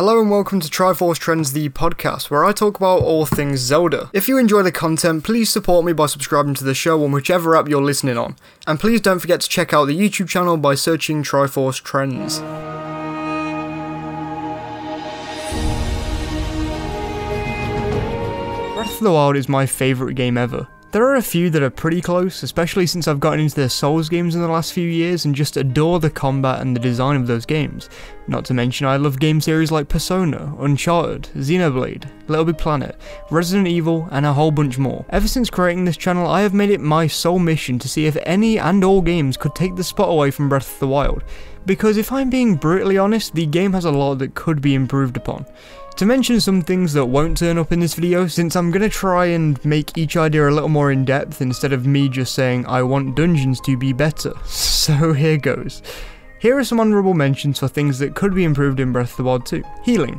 Hello and welcome to Triforce Trends, the podcast, where I talk about all things Zelda. If you enjoy the content, please support me by subscribing to the show on whichever app you're listening on. And please don't forget to check out the YouTube channel by searching Triforce Trends. Breath of the Wild is my favourite game ever. There are a few that are pretty close, especially since I've gotten into the Souls games in the last few years and just adore the combat and the design of those games. Not to mention I love game series like Persona, Uncharted, Xenoblade, Little Big Planet, Resident Evil, and a whole bunch more. Ever since creating this channel, I have made it my sole mission to see if any and all games could take the spot away from Breath of the Wild. Because if I'm being brutally honest, the game has a lot that could be improved upon. To mention some things that won't turn up in this video, since I'm going to try and make each idea a little more in depth instead of me just saying I want dungeons to be better. So here goes. Here are some honourable mentions for things that could be improved in Breath of the Wild 2. Healing.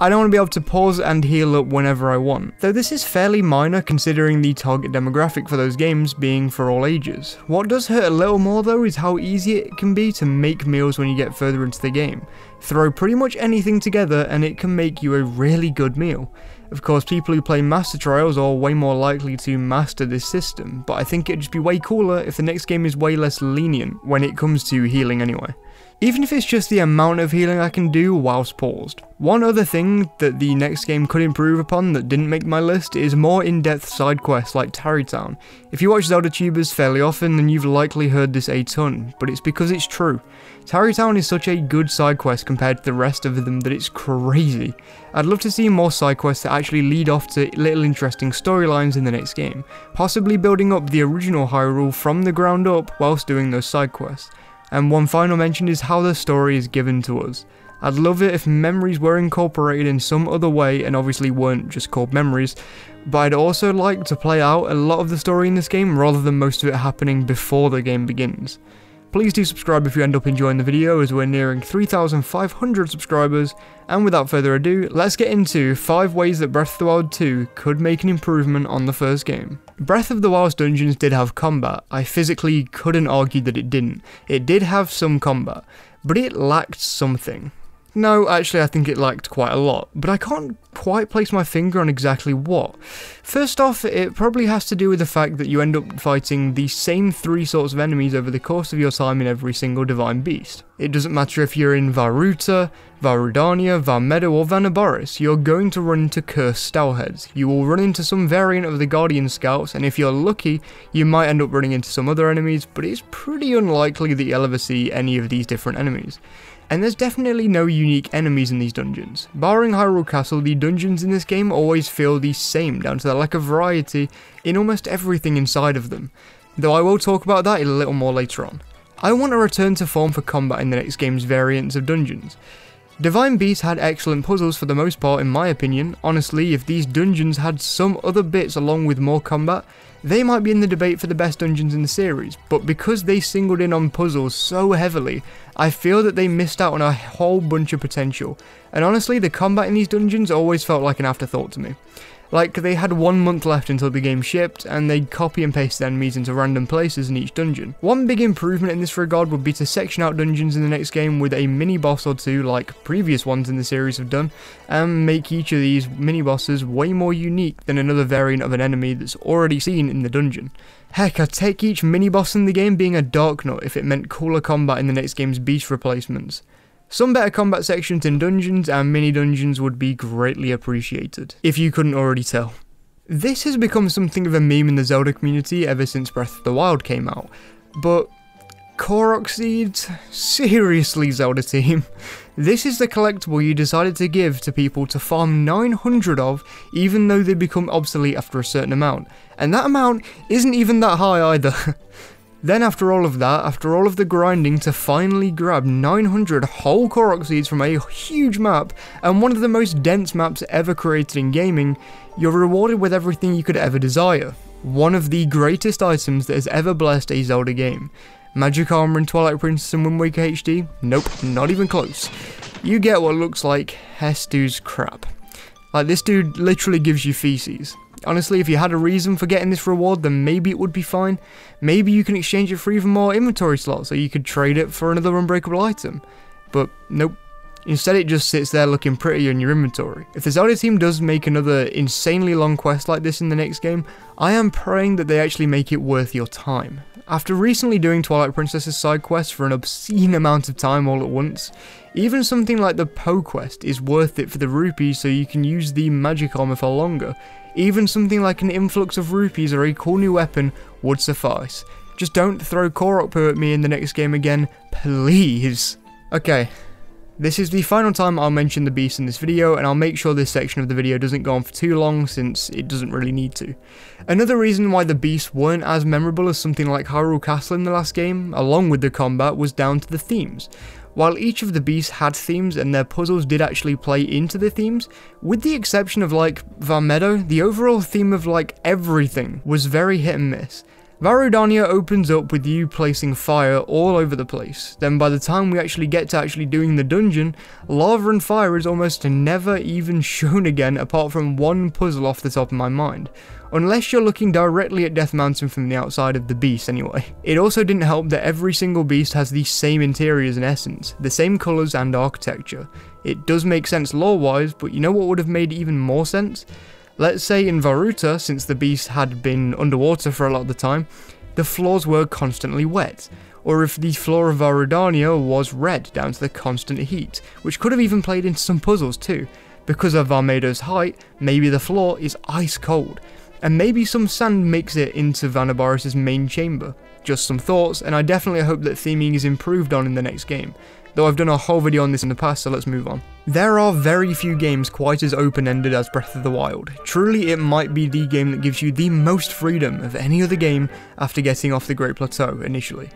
I don't want to be able to pause and heal up whenever I want, though this is fairly minor considering the target demographic for those games being for all ages. What does hurt a little more though is how easy it can be to make meals when you get further into the game. Throw pretty much anything together and it can make you a really good meal. Of course, people who play Master Trials are way more likely to master this system, but I think it'd just be way cooler if the next game is way less lenient when it comes to healing anyway even if it's just the amount of healing I can do whilst paused. One other thing that the next game could improve upon that didn't make my list is more in-depth side quests like Tarrey Town. If you watch Zelda tubers fairly often then you've likely heard this a ton, but it's because it's true. Tarrey Town is such a good side quest compared to the rest of them that it's crazy. I'd love to see more side quests that actually lead off to little interesting storylines in the next game, possibly building up the original Hyrule from the ground up whilst doing those side quests. And one final mention is how the story is given to us. I'd love it if memories were incorporated in some other way and obviously weren't just called memories, but I'd also like to play out a lot of the story in this game rather than most of it happening before the game begins. Please do subscribe if you end up enjoying the video as we're nearing 3,500 subscribers, and without further ado, let's get into 5 ways that Breath of the Wild 2 could make an improvement on the first game. Breath of the Wild's dungeons did have combat, I physically couldn't argue that it didn't. It did have some combat, but it lacked something. No, actually, I think it lacked quite a lot, but I can't quite place my finger on exactly what. First off, it probably has to do with the fact that you end up fighting the same three sorts of enemies over the course of your time in every single Divine Beast. It doesn't matter if you're in Vah Ruta, Varudania, Vah Medoh, or Vah Naboris, you're going to run into Cursed Stowheads. You will run into some variant of the Guardian Scouts, and if you're lucky, you might end up running into some other enemies, but it's pretty unlikely that you'll ever see any of these different enemies. And there's definitely no unique enemies in these dungeons. Barring Hyrule Castle, the dungeons in this game always feel the same, down to the lack of variety in almost everything inside of them, though I will talk about that a little more later on. I want a return to form for combat in the next game's variants of dungeons. Divine Beast had excellent puzzles for the most part in my opinion, honestly if these dungeons had some other bits along with more combat, they might be in the debate for the best dungeons in the series, but because they singled in on puzzles so heavily, I feel that they missed out on a whole bunch of potential, and honestly the combat in these dungeons always felt like an afterthought to me. Like, they had one month left until the game shipped, and they'd copy and paste enemies into random places in each dungeon. One big improvement in this regard would be to section out dungeons in the next game with a mini boss or two, like previous ones in the series have done, and make each of these mini bosses way more unique than another variant of an enemy that's already seen in the dungeon. Heck, I'd take each mini boss in the game being a Darknut if it meant cooler combat in the next game's beast replacements. Some better combat sections in dungeons and mini dungeons would be greatly appreciated, if you couldn't already tell. This has become something of a meme in the Zelda community ever since Breath of the Wild came out, but Korok Seeds? Seriously, Zelda team? This is the collectible you decided to give to people to farm 900 of, even though they become obsolete after a certain amount. And that amount isn't even that high either. Then after all of that, after all of the grinding to finally grab 900 whole Korok seeds from a huge map, and one of the most dense maps ever created in gaming, you're rewarded with everything you could ever desire. One of the greatest items that has ever blessed a Zelda game. Magic Armor in Twilight Princess and Wind Waker HD? Nope, not even close. You get what looks like Hestu's crap. Like this dude literally gives you feces. Honestly, if you had a reason for getting this reward, then maybe it would be fine. Maybe you can exchange it for even more inventory slots, or you could trade it for another unbreakable item. But nope, Instead, it just sits there looking pretty in your inventory. If the Zelda team does make another insanely long quest like this in the next game, I am praying that they actually make it worth your time. After recently doing Twilight Princess's side quests for an obscene amount of time all at once, even something like the Poe quest is worth it for the rupees so you can use the magic armor for longer. Even something like an influx of rupees or a cool new weapon would suffice. Just don't throw Korok Poo at me in the next game again, please. Okay, this is the final time I'll mention the beast in this video, and I'll make sure this section of the video doesn't go on for too long since it doesn't really need to. Another reason why the beasts weren't as memorable as something like Hyrule Castle in the last game, along with the combat, was down to the themes. While each of the beasts had themes and their puzzles did actually play into the themes, with the exception of like Vah Medoh, the overall theme of like everything was very hit and miss. Vah Rudania opens up with you placing fire all over the place. Then by the time we actually get to actually doing the dungeon, lava and fire is almost never even shown again apart from one puzzle off the top of my mind. Unless you're looking directly at Death Mountain from the outside of the beast anyway. It also didn't help that every single beast has the same interiors in essence, the same colours and architecture. It does make sense lore wise, but you know what would have made even more sense? Let's say in Vah Ruta, since the beast had been underwater for a lot of the time, the floors were constantly wet, or if the floor of Vah Rudania was red down to the constant heat, which could have even played into some puzzles too. Because of Vah Medoh's height, maybe the floor is ice cold, and maybe some sand makes it into Vah Naboris's main chamber. Just some thoughts, and I definitely hope that theming is improved on in the next game though I've done a whole video on this in the past, so let's move on. There are very few games quite as open-ended as Breath of the Wild. Truly, it might be the game that gives you the most freedom of any other game after getting off the Great Plateau initially.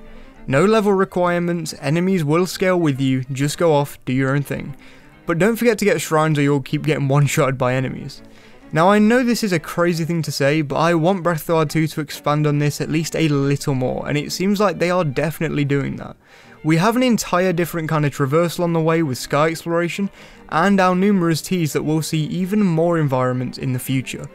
No level requirements, enemies will scale with you, just go off, do your own thing. But don't forget to get shrines or you'll keep getting one-shotted by enemies. Now I know this is a crazy thing to say, but I want Breath of the Wild 2 to expand on this at least a little more, and it seems like they are definitely doing that. We have an entire different kind of traversal on the way with sky exploration, and our numerous teas that we'll see even more environments in the future.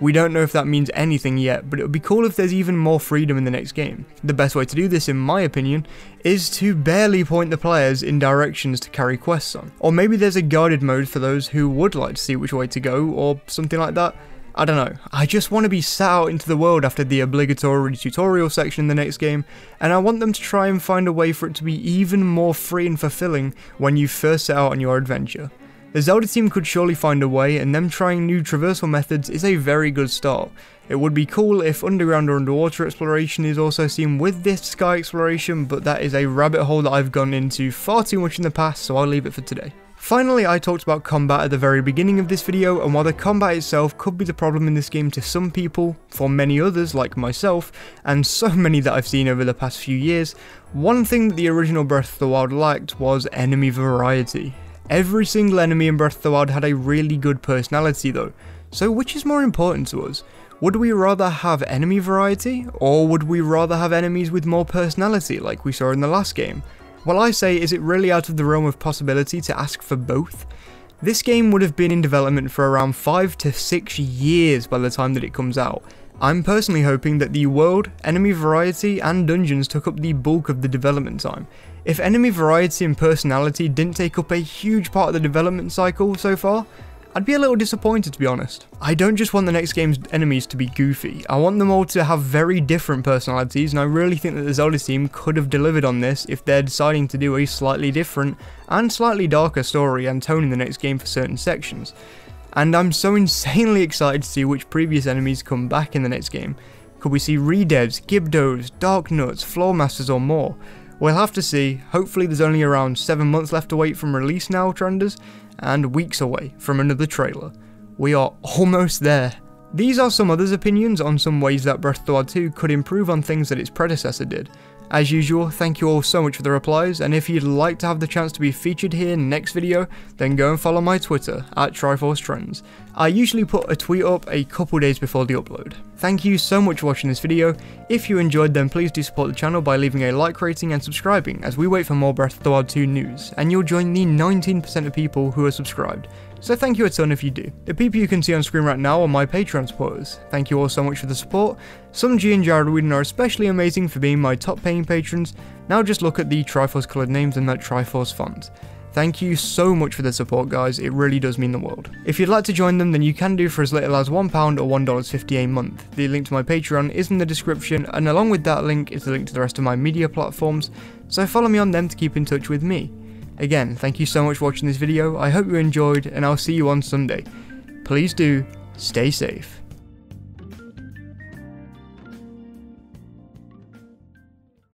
We don't know if that means anything yet, but it would be cool if there's even more freedom in the next game. The best way to do this, in my opinion, is to barely point the players in directions to carry quests on. Or maybe there's a guided mode for those who would like to see which way to go, or something like that. I don't know, I just want to be set out into the world after the obligatory tutorial section in the next game, and I want them to try and find a way for it to be even more free and fulfilling when you first set out on your adventure. The Zelda team could surely find a way, and them trying new traversal methods is a very good start. It would be cool if underground or underwater exploration is also seen with this sky exploration, but that is a rabbit hole that I've gone into far too much in the past, so I'll leave it for today. Finally, I talked about combat at the very beginning of this video, and while the combat itself could be the problem in this game to some people, for many others like myself, and so many that I've seen over the past few years, one thing that the original Breath of the Wild lacked was enemy variety. Every single enemy in Breath of the Wild had a really good personality though, so which is more important to us? Would we rather have enemy variety, or would we rather have enemies with more personality like we saw in the last game? Well, I say, is it really out of the realm of possibility to ask for both? This game would have been in development for around 5 to 6 years by the time that it comes out. I'm personally hoping that the world, enemy variety, and dungeons took up the bulk of the development time. If enemy variety and personality didn't take up a huge part of the development cycle so far, I'd be a little disappointed to be honest. I don't just want the next game's enemies to be goofy, I want them all to have very different personalities and I really think that the Zelda team could have delivered on this if they're deciding to do a slightly different and slightly darker story and tone in the next game for certain sections. And I'm so insanely excited to see which previous enemies come back in the next game. Could we see ReDeads, Gibdos, Darknuts, Floor Masters or more? We'll have to see, hopefully there's only around 7 months left to wait from release now, Trenders, and weeks away from another trailer. We are almost there. These are some others' opinions on some ways that Breath of the Wild 2 could improve on things that its predecessor did. As usual, thank you all so much for the replies, and if you'd like to have the chance to be featured here in next video, then go and follow my Twitter, at Triforce Trends. I usually put a tweet up a couple days before the upload. Thank you so much for watching this video, if you enjoyed then please do support the channel by leaving a like rating and subscribing as we wait for more Breath of the Wild 2 news, and you'll join the 19% of people who are subscribed so thank you a ton if you do. The people you can see on screen right now are my Patreon supporters. Thank you all so much for the support. Some G and Jared Whedon are especially amazing for being my top paying patrons. Now just look at the Triforce coloured names and that Triforce font. Thank you so much for the support guys, it really does mean the world. If you'd like to join them then you can do for as little as £1 or $1.50 a month. The link to my Patreon is in the description and along with that link is the link to the rest of my media platforms, so follow me on them to keep in touch with me. Again, thank you so much for watching this video, I hope you enjoyed and I'll see you on Sunday. Please do, stay safe.